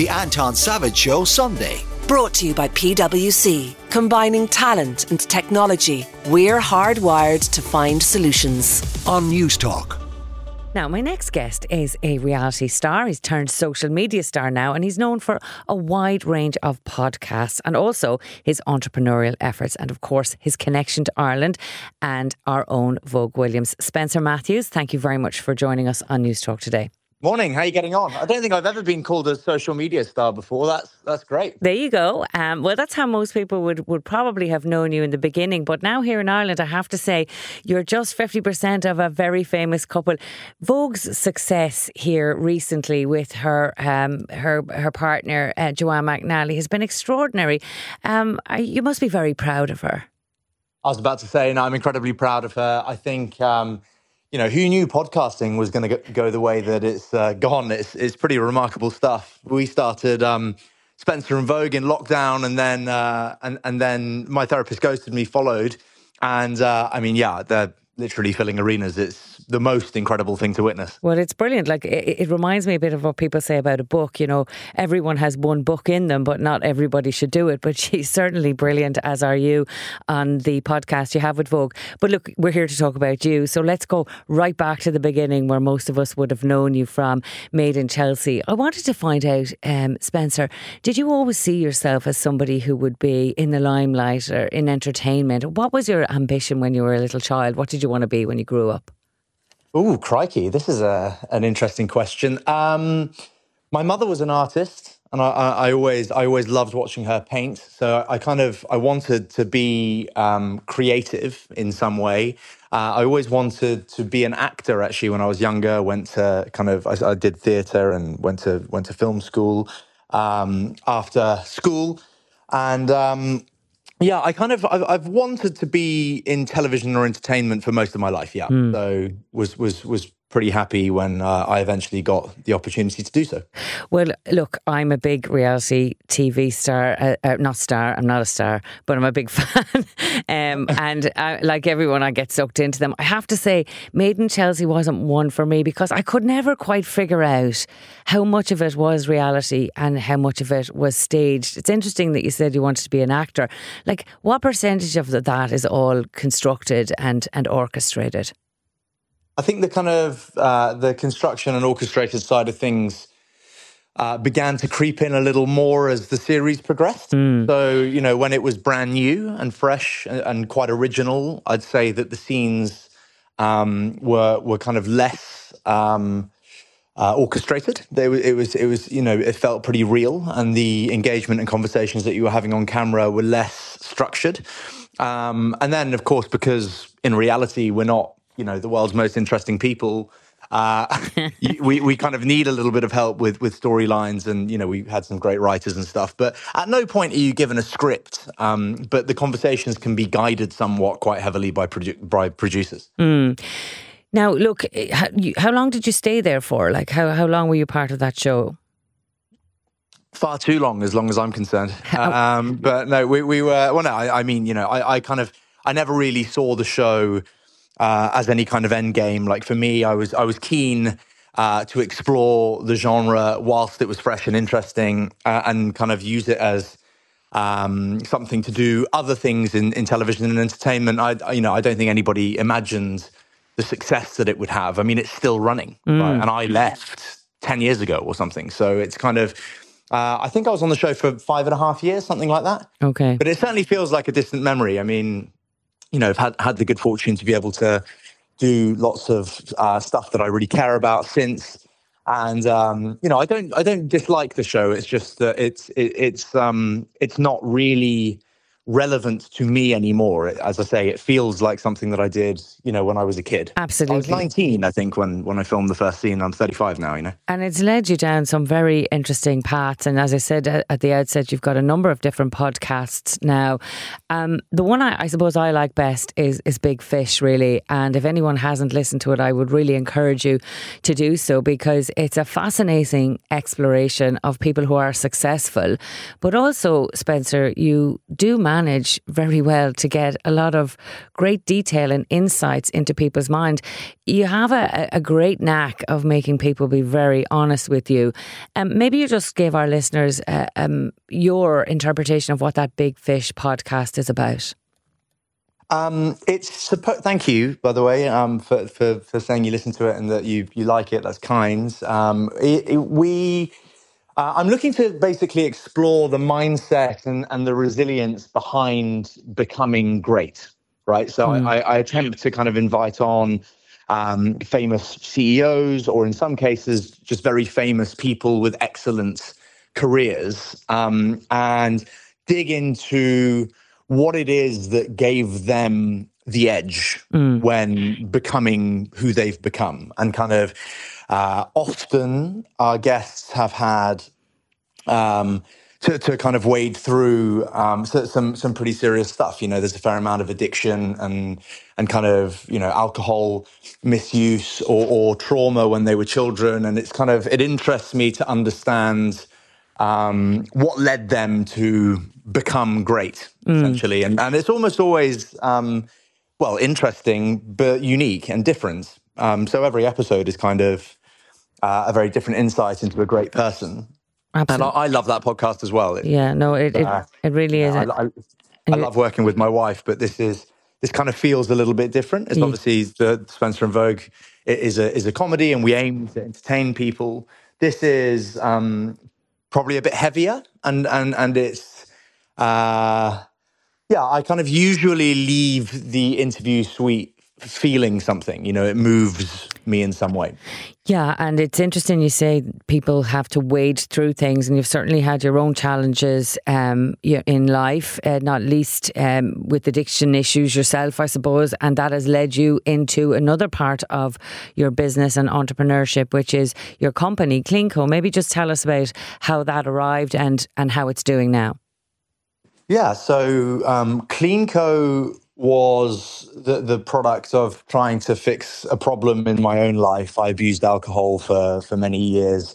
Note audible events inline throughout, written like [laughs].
The Anton Savage Show Sunday. Brought to you by PwC. Combining talent and technology, we're hardwired to find solutions. On Newstalk. Now, my next guest is a reality star. He's turned social media star now, and he's known for a wide range of podcasts and also his entrepreneurial efforts, and of course, his connection to Ireland and our own Vogue Williams. Spencer Matthews, thank you very much for joining us on Newstalk today. Morning. How are you getting on? I don't think I've ever been called a social media star before. That's that's great. There you go. Um, well, that's how most people would, would probably have known you in the beginning. But now here in Ireland, I have to say, you're just 50% of a very famous couple. Vogue's success here recently with her um, her her partner, uh, Joanne McNally, has been extraordinary. Um, you must be very proud of her. I was about to say, no, I'm incredibly proud of her. I think um, you know, who knew podcasting was going to go the way that it's uh, gone? It's, it's pretty remarkable stuff. We started um, Spencer and Vogue in lockdown, and then uh, and and then my therapist ghosted me, followed, and uh, I mean, yeah, they're literally filling arenas. It's the most incredible thing to witness. Well, it's brilliant. Like it, it, reminds me a bit of what people say about a book. You know, everyone has one book in them, but not everybody should do it. But [laughs] she's certainly brilliant, as are you, on the podcast you have with Vogue. But look, we're here to talk about you, so let's go right back to the beginning, where most of us would have known you from, Made in Chelsea. I wanted to find out, um, Spencer, did you always see yourself as somebody who would be in the limelight or in entertainment? What was your ambition when you were a little child? What did you want to be when you grew up? Oh, crikey! This is a an interesting question. Um, my mother was an artist, and I, I, always I always loved watching her paint. So I kind of I wanted to be um, creative in some way. Uh, I always wanted to be an actor. Actually, when I was younger, went to kind of I, I did theatre and went to went to film school um, after school, and um, yeah, I kind of I've, I've, wanted to be in television or entertainment for most of my life. Yeah, mm. so was was was pretty happy when uh, I eventually got the opportunity to do so. Well, look, I'm a big reality TV star, uh, uh, not star, I'm not a star, but I'm a big [laughs] fan. um, [laughs] and I, like everyone, I get sucked into them. I have to say, Made in Chelsea wasn't one for me because I could never quite figure out how much of it was reality and how much of it was staged. It's interesting that you said you wanted to be an actor. Like, what percentage of that is all constructed and, and orchestrated? I think the kind of uh, the construction and orchestrated side of things uh, began to creep in a little more as the series progressed. Mm. So you know, when it was brand new and fresh and, and quite original, I'd say that the scenes um, were were kind of less. Um, uh, orchestrated. They, it was, it was, you know, it felt pretty real, and the engagement and conversations that you were having on camera were less structured. Um, and then, of course, because in reality we're not you know the world's most interesting people uh, [laughs] we, we kind of need a little bit of help with with storylines and you know we had some great writers and stuff but at no point are you given a script um, but the conversations can be guided somewhat quite heavily by, produ- by producers. Mm. now look how, how long did you stay there for? Like how, how long were you part of that show? Far too long as long as i'm concerned. [laughs] Um, but no we, we were well no I, I mean you know I, I kind of i never really saw the show uh, as any kind of end game. Like for me, I was I was keen uh, to explore the genre whilst it was fresh and interesting, uh, and kind of use it as um, something to do other things in, in television and entertainment. I you know I don't think anybody imagined the success that it would have. I mean, it's still running, mm. right? and I left ten years ago or something. So it's kind of. Uh, I think I was on the show for five and a half years, something like that. Okay. But it certainly feels like a distant memory. I mean, you know, I've had, had the good fortune to be able to do lots of uh, stuff that I really care about since. And um, you know, I don't I don't dislike the show. It's just that it's it, it's um, it's not really relevant to me anymore. As I say, it feels like something that I did, you know, when I was a kid. Absolutely. I was 19, I think, when, when I filmed the first scene. I'm 35 now, you know. And it's led you down some very interesting paths. And as I said at the outset, you've got a number of different podcasts now. Um, the one I, I suppose I like best is, is Big Fish, really. And if anyone hasn't listened to it, I would really encourage you to do so because it's a fascinating exploration of people who are successful. But also, Spencer, you do manage manage very well to get a lot of great detail and insights into people's mind. You have a, a great knack of making people be very honest with you. Um, maybe you just give our listeners uh, um, your interpretation of what that Big Fish podcast is about. Um, it's thank you, by the way, um, for, for, for saying you listen to it and that you you like it. That's kind. Um, it, it, we, uh, I'm looking to basically explore the mindset and, and the resilience behind becoming great. Right. So mm. I, I, attempt to kind of invite on um, famous CEOs, or in some cases, just very famous people with excellent careers, um, and dig into what it is that gave them the edge mm. when becoming who they've become. And kind of uh, often our guests have had um, to, to kind of wade through um, some some pretty serious stuff. You know, there's a fair amount of addiction and and kind of you know alcohol misuse or, or trauma when they were children, and it's kind of it interests me to understand um, what led them to become great, mm. essentially. And, and it's almost always, um, well, interesting, but unique and different. Um, so every episode is kind of uh, a very different insight into a great person. Absolutely. And I, I love that podcast as well. It, yeah, no, it, it, uh, it really is. I, I, I love working with my wife, but this is this kind of feels a little bit different. It's obviously the Spencer and Vogue is a is a comedy, and we aim to entertain people. This is um, probably a bit heavier, and and and it's uh, yeah. I kind of usually leave the interview suite feeling something. You know, it moves me in some way. Yeah, and it's interesting you say people have to wade through things, and you've certainly had your own challenges um, in life, uh, not least um, with addiction issues yourself, I suppose, and that has led you into another part of your business and entrepreneurship, which is your company, Cleanco. Maybe just tell us about how that arrived and and how it's doing now. Yeah, so um, Cleanco was the, the product of trying to fix a problem in my own life. I abused alcohol for, for many years.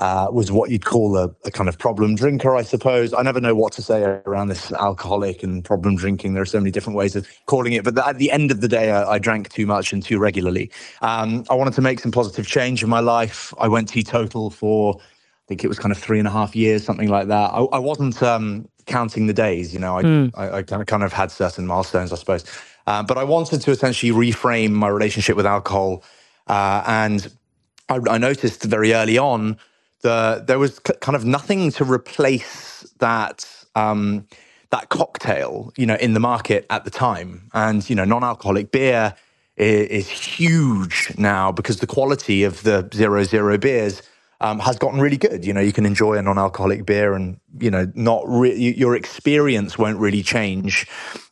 Uh, was what you'd call a, a, kind of problem drinker, I suppose. I never know what to say around this alcoholic and problem drinking. There are so many different ways of calling it. But at the end of the day, I, I drank too much and too regularly. Um, I wanted to make some positive change in my life. I went teetotal for, I think it was kind of three and a half years, something like that. I, I wasn't um, counting the days. You know, I, mm. I, I, kind of had certain milestones, I suppose. Uh, but I wanted to essentially reframe my relationship with alcohol. Uh, and I, I, noticed very early on that there was c- kind of nothing to replace that. Um, that cocktail, you know, in the market at the time, and you know, non-alcoholic beer is, is huge now because the quality of the zero zero beers um, has gotten really good. You know, you can enjoy a non-alcoholic beer, and you know, not re- your experience won't really change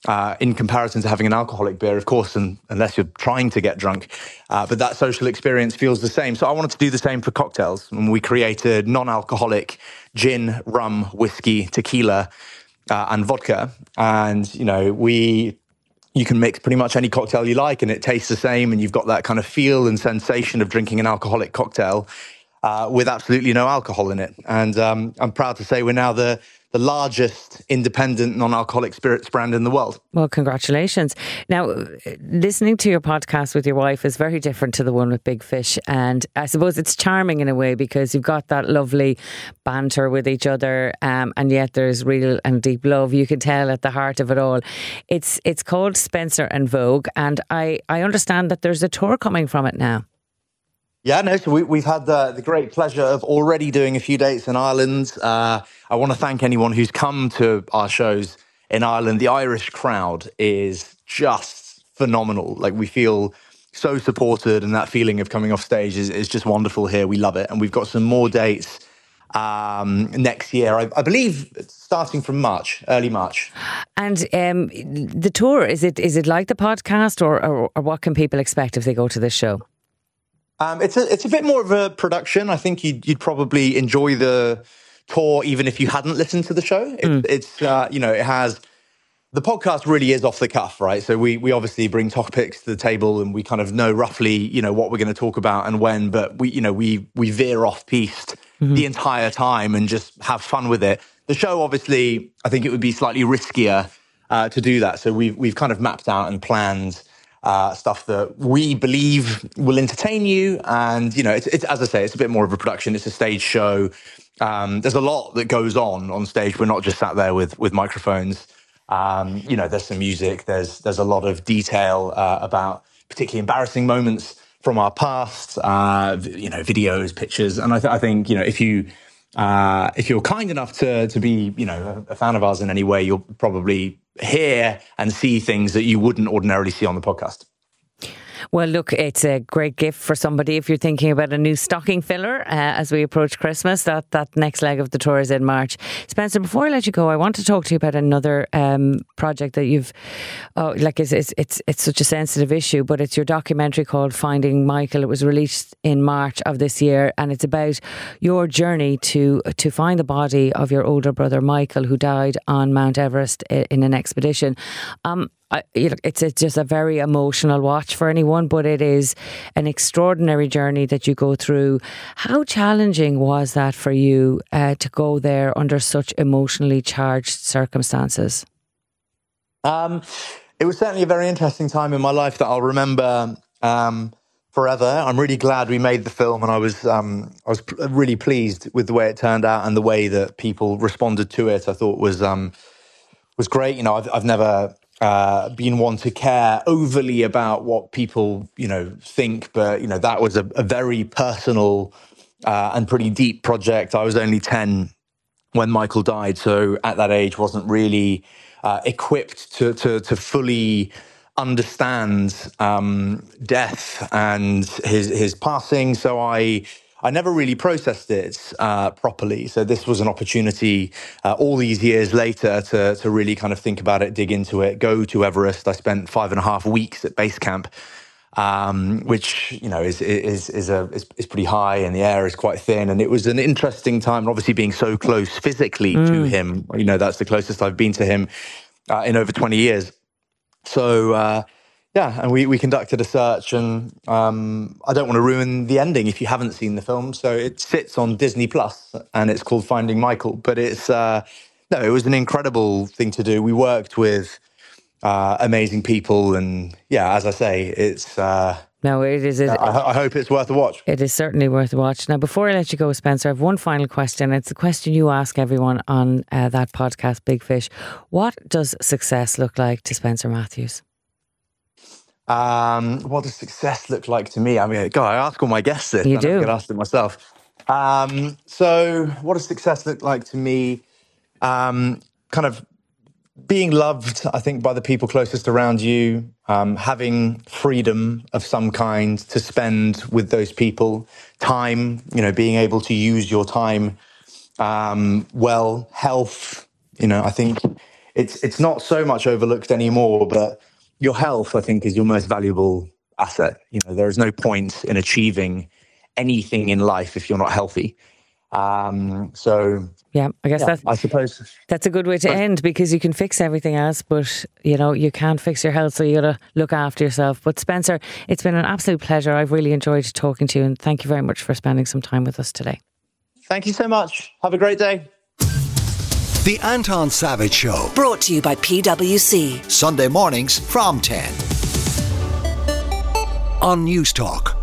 uh, in comparison to having an alcoholic beer, of course, and, unless you're trying to get drunk. Uh, but that social experience feels the same. So I wanted to do the same for cocktails, and we created non-alcoholic gin, rum, whiskey, tequila, uh, and vodka. And you know, we you can mix pretty much any cocktail you like and it tastes the same and you've got that kind of feel and sensation of drinking an alcoholic cocktail uh, with absolutely no alcohol in it. And um, I'm proud to say we're now the the largest independent non-alcoholic spirits brand in the world. Well, congratulations. Now, listening to your podcast with your wife is very different to the one with Big Fish. And I suppose it's charming in a way because you've got that lovely banter with each other um, and yet there's real and deep love. You can tell at the heart of it all. It's it's called Spencer and Vogue. And I, I understand that there's a tour coming from it now. Yeah, no, so we, have had the, the, great pleasure of already doing a few dates in Ireland. Uh, I want to thank anyone who's come to our shows in Ireland. The Irish crowd is just phenomenal. Like, we feel so supported, and that feeling of coming off stage is, is just wonderful here. We love it. And we've got some more dates um, next year. I, I, believe starting from March, early March. And um, the tour is it is it like the podcast, or, or, or what can people expect if they go to this show? Um, it's a it's a bit more of a production. I think you'd, you'd probably enjoy the tour even if you hadn't listened to the show. It, mm. It's uh, you know it has the podcast really is off the cuff, right? So we we obviously bring topics to the table and we kind of know roughly you know what we're going to talk about and when, but we you know we we veer off piste mm-hmm. the entire time and just have fun with it. The show obviously I think it would be slightly riskier uh, to do that. So we've we've kind of mapped out and planned uh, stuff that we believe will entertain you. And you know, it's, it's, as I say, it's a bit more of a production. It's a stage show. Um, there's a lot that goes on on stage. We're not just sat there with with microphones. Um, you know, there's some music. There's there's a lot of detail uh, about particularly embarrassing moments from our past. Uh, you know, videos, pictures, and I, th- I think you know if you uh, if you're kind enough to to be you know a, a fan of ours in any way, you'll probably hear and see things that you wouldn't ordinarily see on the podcast. Well, look, it's a great gift for somebody if you're thinking about a new stocking filler uh, as we approach Christmas. That that next leg of the tour is in March. Spencer, before I let you go, I want to talk to you about another um, project that you've, oh, like it's, it's it's it's such a sensitive issue, but it's your documentary called Finding Michael. It was released in March of this year, and it's about your journey to to find the body of your older brother Michael, who died on Mount Everest in an expedition. Um, I, it's, it's just a very emotional watch for anyone, but it is an extraordinary journey that you go through. How challenging was that for you uh, to go there under such emotionally charged circumstances? Um, it was certainly a very interesting time in my life that I'll remember um, forever. I'm really glad we made the film, and I was um, I was really pleased with the way it turned out and the way that people responded to it. I thought was um, was great. You know, I've, I've never uh, been one to care overly about what people, you know, think. But you know, that was a, a very personal uh, and pretty deep project. I was only ten when Michael died, so at that age, wasn't really uh, equipped to, to to fully understand um, death and his his passing. So I I never really processed it uh, properly. So this was an opportunity uh, all these years later to, to really kind of think about it, dig into it, go to Everest. I spent five and a half weeks at base camp. Um, which you know is is is a is, is, pretty high and the air is quite thin and it was an interesting time and obviously being so close physically mm. to him you know that's the closest I've been to him uh, in over 20 years so uh, yeah, and we, we conducted a search, and um, I don't want to ruin the ending if you haven't seen the film. So it sits on Disney Plus, and it's called Finding Michael. But it's uh, no, it was an incredible thing to do. We worked with uh, amazing people, and yeah, as I say, it's. Uh, no, it is. It, I, I, hope it's worth a watch. It is certainly worth a watch. Now, before I let you go, Spencer, I have one final question. It's a question you ask everyone on uh, that podcast, Big Fish. What does success look like to Spencer Matthews? Um, what does success look like to me? I mean, God, I ask all my guests this. You do. I get asked it myself. Um, so, what does success look like to me? Um, kind of being loved, I think, by the people closest around you, um, having freedom of some kind to spend with those people, time, you know, being able to use your time um, well, health. You know, I think it's it's not so much overlooked anymore, but your health, I think, is your most valuable asset. You know, there is no point in achieving anything in life if you're not healthy. Um, so yeah, I guess yeah, that's I suppose that's a good way to end because you can fix everything else, but you know you can't fix your health, so you got to look after yourself. But Spencer, it's been an absolute pleasure. I've really enjoyed talking to you, and thank you very much for spending some time with us today. Thank you so much. Have a great day. The Anton Savage Show. Brought to you by PwC. Sunday mornings from 10. On Newstalk.